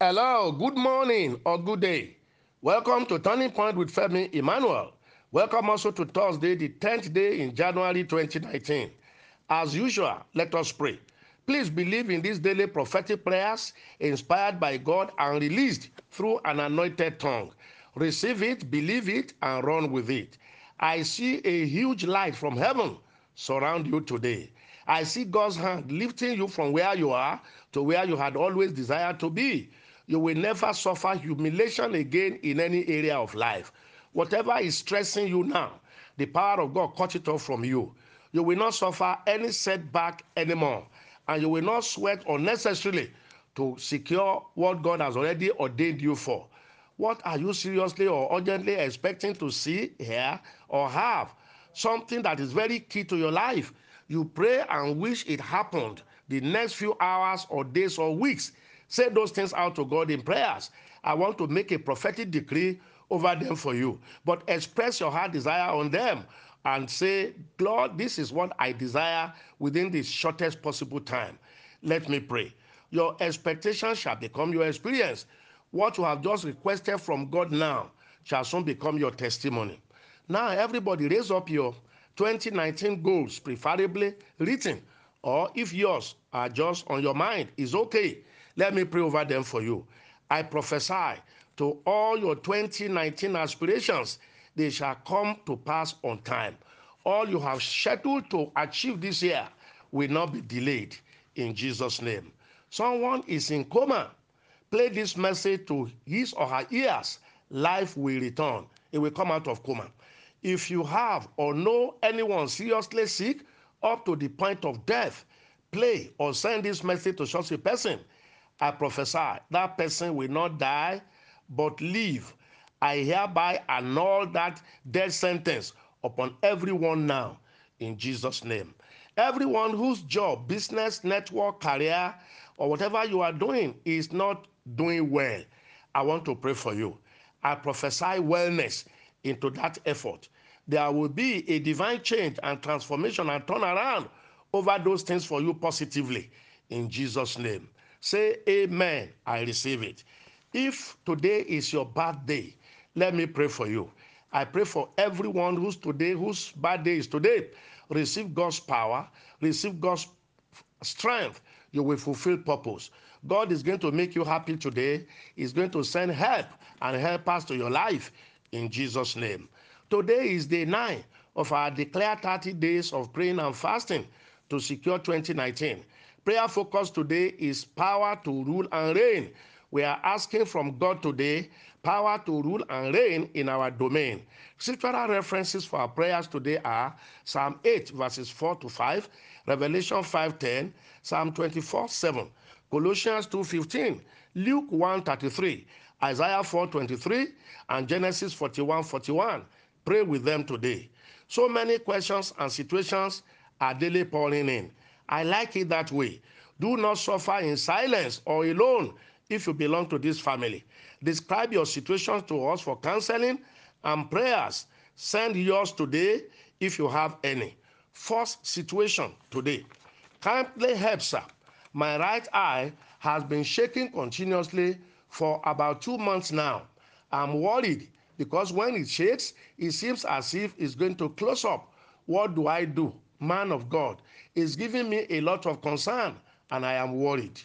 Hello, good morning or good day. Welcome to Turning Point with Femi Emmanuel. Welcome also to Thursday, the 10th day in January 2019. As usual, let us pray. Please believe in these daily prophetic prayers inspired by God and released through an anointed tongue. Receive it, believe it, and run with it. I see a huge light from heaven surround you today. I see God's hand lifting you from where you are to where you had always desired to be. You will never suffer humiliation again in any area of life. Whatever is stressing you now, the power of God cut it off from you. You will not suffer any setback anymore, and you will not sweat unnecessarily to secure what God has already ordained you for. What are you seriously or urgently expecting to see, hear, or have? Something that is very key to your life. You pray and wish it happened the next few hours or days or weeks. Say those things out to God in prayers. I want to make a prophetic decree over them for you. But express your heart desire on them and say, Lord, this is what I desire within the shortest possible time. Let me pray. Your expectation shall become your experience. What you have just requested from God now shall soon become your testimony. Now, everybody, raise up your 2019 goals, preferably written, or if yours are just on your mind, is okay. Let me pray over them for you. I prophesy to all your 2019 aspirations, they shall come to pass on time. All you have scheduled to achieve this year will not be delayed in Jesus' name. Someone is in coma. Play this message to his or her ears. Life will return. It will come out of coma. If you have or know anyone seriously sick up to the point of death, play or send this message to such a person. I prophesy that person will not die but live. I hereby annul that death sentence upon everyone now in Jesus' name. Everyone whose job, business, network, career, or whatever you are doing is not doing well, I want to pray for you. I prophesy wellness into that effort. There will be a divine change and transformation and turnaround over those things for you positively in Jesus' name. Say amen. I receive it. If today is your birthday, let me pray for you. I pray for everyone who's today, whose birthday is today. Receive God's power, receive God's strength. You will fulfill purpose. God is going to make you happy today. He's going to send help and help us to your life in Jesus' name. Today is day nine of our declared 30 days of praying and fasting to secure 2019. Prayer focus today is power to rule and reign. We are asking from God today power to rule and reign in our domain. Scriptural references for our prayers today are Psalm 8, verses 4 to 5, Revelation 5:10, Psalm 24, 7, Colossians 2:15, Luke 1:33, Isaiah 4:23, and Genesis 41, 41. Pray with them today. So many questions and situations are daily pouring in. I like it that way. Do not suffer in silence or alone if you belong to this family. Describe your situation to us for counseling and prayers. Send yours today if you have any. First situation today. Kindly help, sir. My right eye has been shaking continuously for about two months now. I'm worried because when it shakes, it seems as if it's going to close up. What do I do? Man of God, is giving me a lot of concern and I am worried.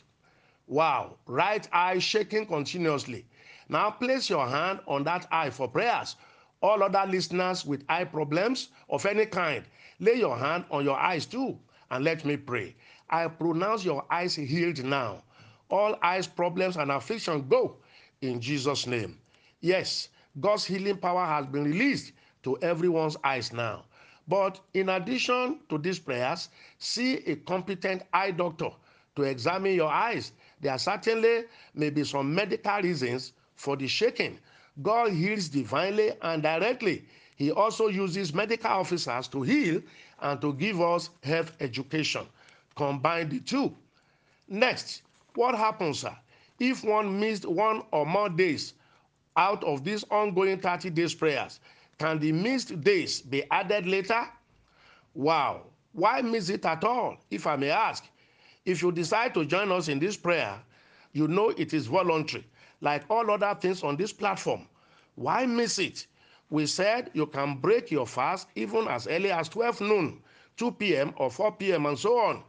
Wow, right eye shaking continuously. Now place your hand on that eye for prayers. All other listeners with eye problems of any kind, lay your hand on your eyes too and let me pray. I pronounce your eyes healed now. All eyes problems and affliction go in Jesus' name. Yes, God's healing power has been released to everyone's eyes now. But in addition to these prayers, see a competent eye doctor to examine your eyes. There certainly may be some medical reasons for the shaking. God heals divinely and directly. He also uses medical officers to heal and to give us health education. Combine the two. Next, what happens sir, if one missed one or more days out of these ongoing 30 days prayers? Can the missed days be added later? Wow. Why miss it at all, if I may ask? If you decide to join us in this prayer, You know it is voluntary, like all other things on this platform. Why miss it? We said you can break your fast even as early as 12 noon, 2 p.m., or 4 p.m., and so on.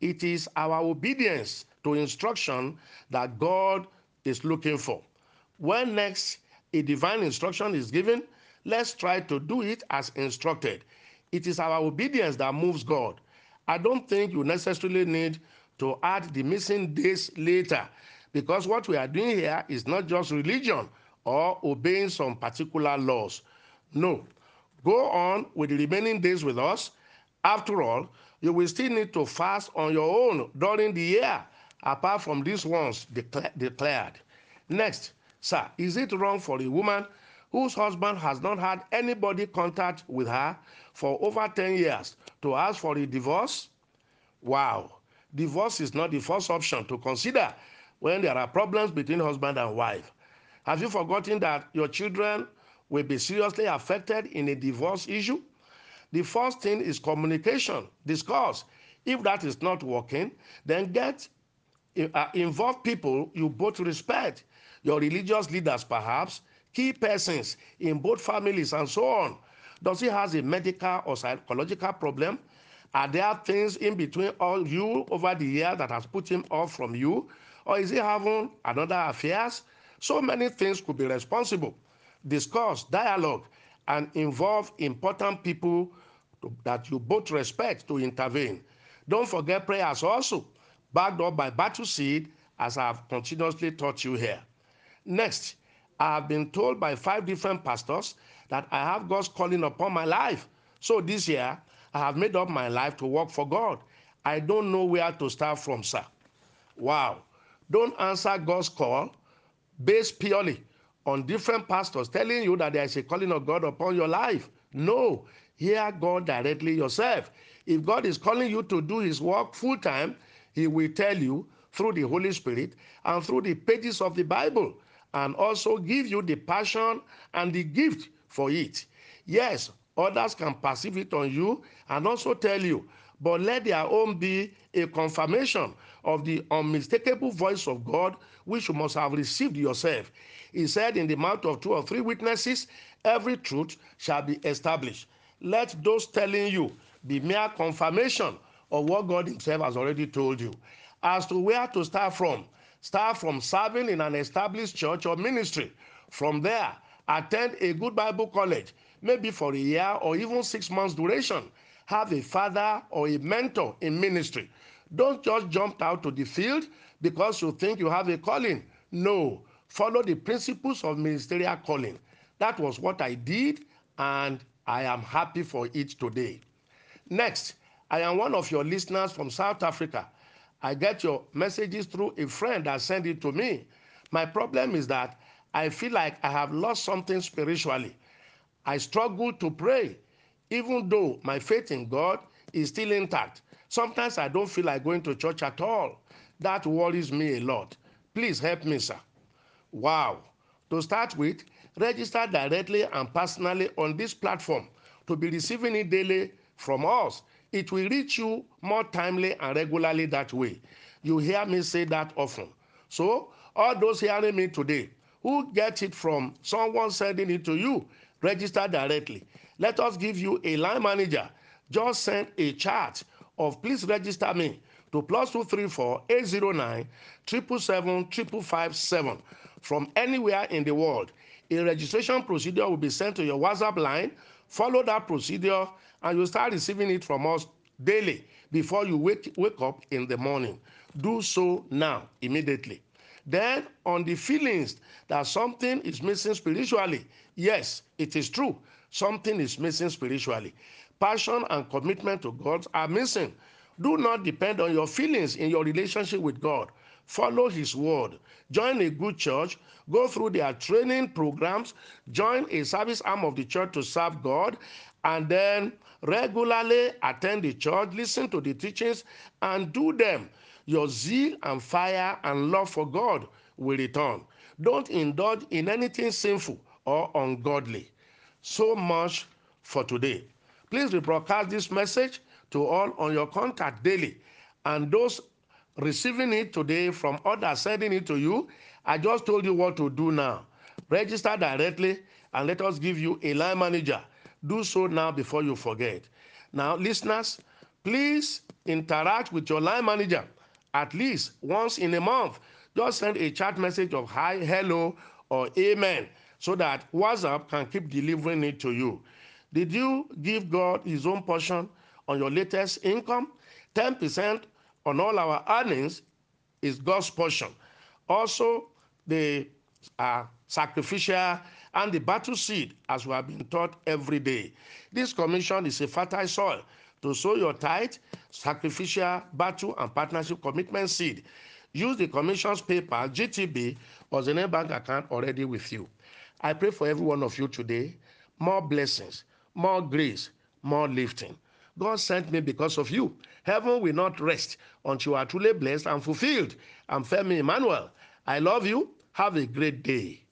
It is our obedience to instruction that God is looking for. When next a divine instruction is given, let's try to do it as instructed. It is our obedience that moves God. I don't think you necessarily need to add the missing days later because what we are doing here is not just religion or obeying some particular laws. No. Go on with the remaining days with us. After all, you will still need to fast on your own during the year, apart from these ones declared. Next, sir, is it wrong for a woman whose husband has not had anybody contact with her for over 10 years to ask for a divorce? Wow. Divorce is not the first option to consider when there are problems between husband and wife. Have you forgotten that your children will be seriously affected in a divorce issue? The first thing is communication, discuss. If that is not working, then get uh, involve people you both respect, your religious leaders perhaps, key persons in both families and so on. Does he has a medical or psychological problem? Are there things in between all you over the year that has put him off from you? Or is he having another affairs? So many things could be responsible. Discuss, dialogue, and involve important people that you both respect to intervene. Don't forget prayers also, backed up by battle seed, as I have continuously taught you here. Next, I have been told by five different pastors that I have God's calling upon my life. So this year, I have made up my life to work for God. I don't know where to start from, sir. Wow. Don't answer God's call based purely on different pastors telling you that there is a calling of God upon your life. No, hear God directly yourself. If God is calling you to do his work full time, he will tell you through the Holy Spirit and through the pages of the Bible and also give you the passion and the gift for it. Yes, others can perceive it on you and also tell you, but let their own be a confirmation of the unmistakable voice of God, which you must have received yourself. He said, In the mouth of two or three witnesses, every truth shall be established. Let those telling you be mere confirmation of what God Himself has already told you. As to where to start from, start from serving in an established church or ministry. From there, attend a good Bible college, maybe for a year or even six months duration. Have a father or a mentor in ministry. Don't just jump out to the field because you think you have a calling. No, follow the principles of ministerial calling. That was what I did, and I am happy for it today. Next, I am one of your listeners from South Africa. I get your messages through a friend that sent it to me. My problem is that I feel like I have lost something spiritually. I struggle to pray, even though my faith in God is still intact. Sometimes I don't feel like going to church at all. That worries me a lot. Please help me, sir. Wow. To start with, register directly and personally on this platform to be receiving it daily from us. It will reach you more timely and regularly that way. You hear me say that often. So, all those hearing me today who get it from someone sending it to you, register directly. Let us give you a line manager. Just send a chart of please register me to plus 234 809 777 from anywhere in the world. A registration procedure will be sent to your WhatsApp line. Follow that procedure and you'll start receiving it from us daily before you wake, wake up in the morning. Do so now, immediately. Then, on the feelings that something is missing spiritually, yes, it is true. Something is missing spiritually passion and commitment to God are missing. Do not depend on your feelings in your relationship with God. Follow His word. Join a good church. Go through their training programs. Join a service arm of the church to serve God. And then regularly attend the church, listen to the teachings, and do them. Your zeal and fire and love for God will return. Don't indulge in anything sinful or ungodly. So much for today. Please rebroadcast this message to all on your contact daily. And those receiving it today from others sending it to you. I just told you what to do now. Register directly and let us give you a line manager. Do so now before you forget. Now, listeners, please interact with your line manager at least once in a month. Just send a chat message of hi, hello, or amen so that WhatsApp can keep delivering it to you. Did you give God his own portion on your latest income? 10% on all our earnings is God's portion. Also, the uh, sacrificial and the battle seed, as we have been taught every day. This commission is a fertile soil to sow your tithe, sacrificial, battle, and partnership commitment seed. Use the commission's paper, GTB, or name bank account already with you. I pray for every one of you today more blessings, more grace, more lifting. God sent me because of you. Heaven will not rest until you are truly blessed and fulfilled. I'm Femi Emmanuel. I love you. Have a great day.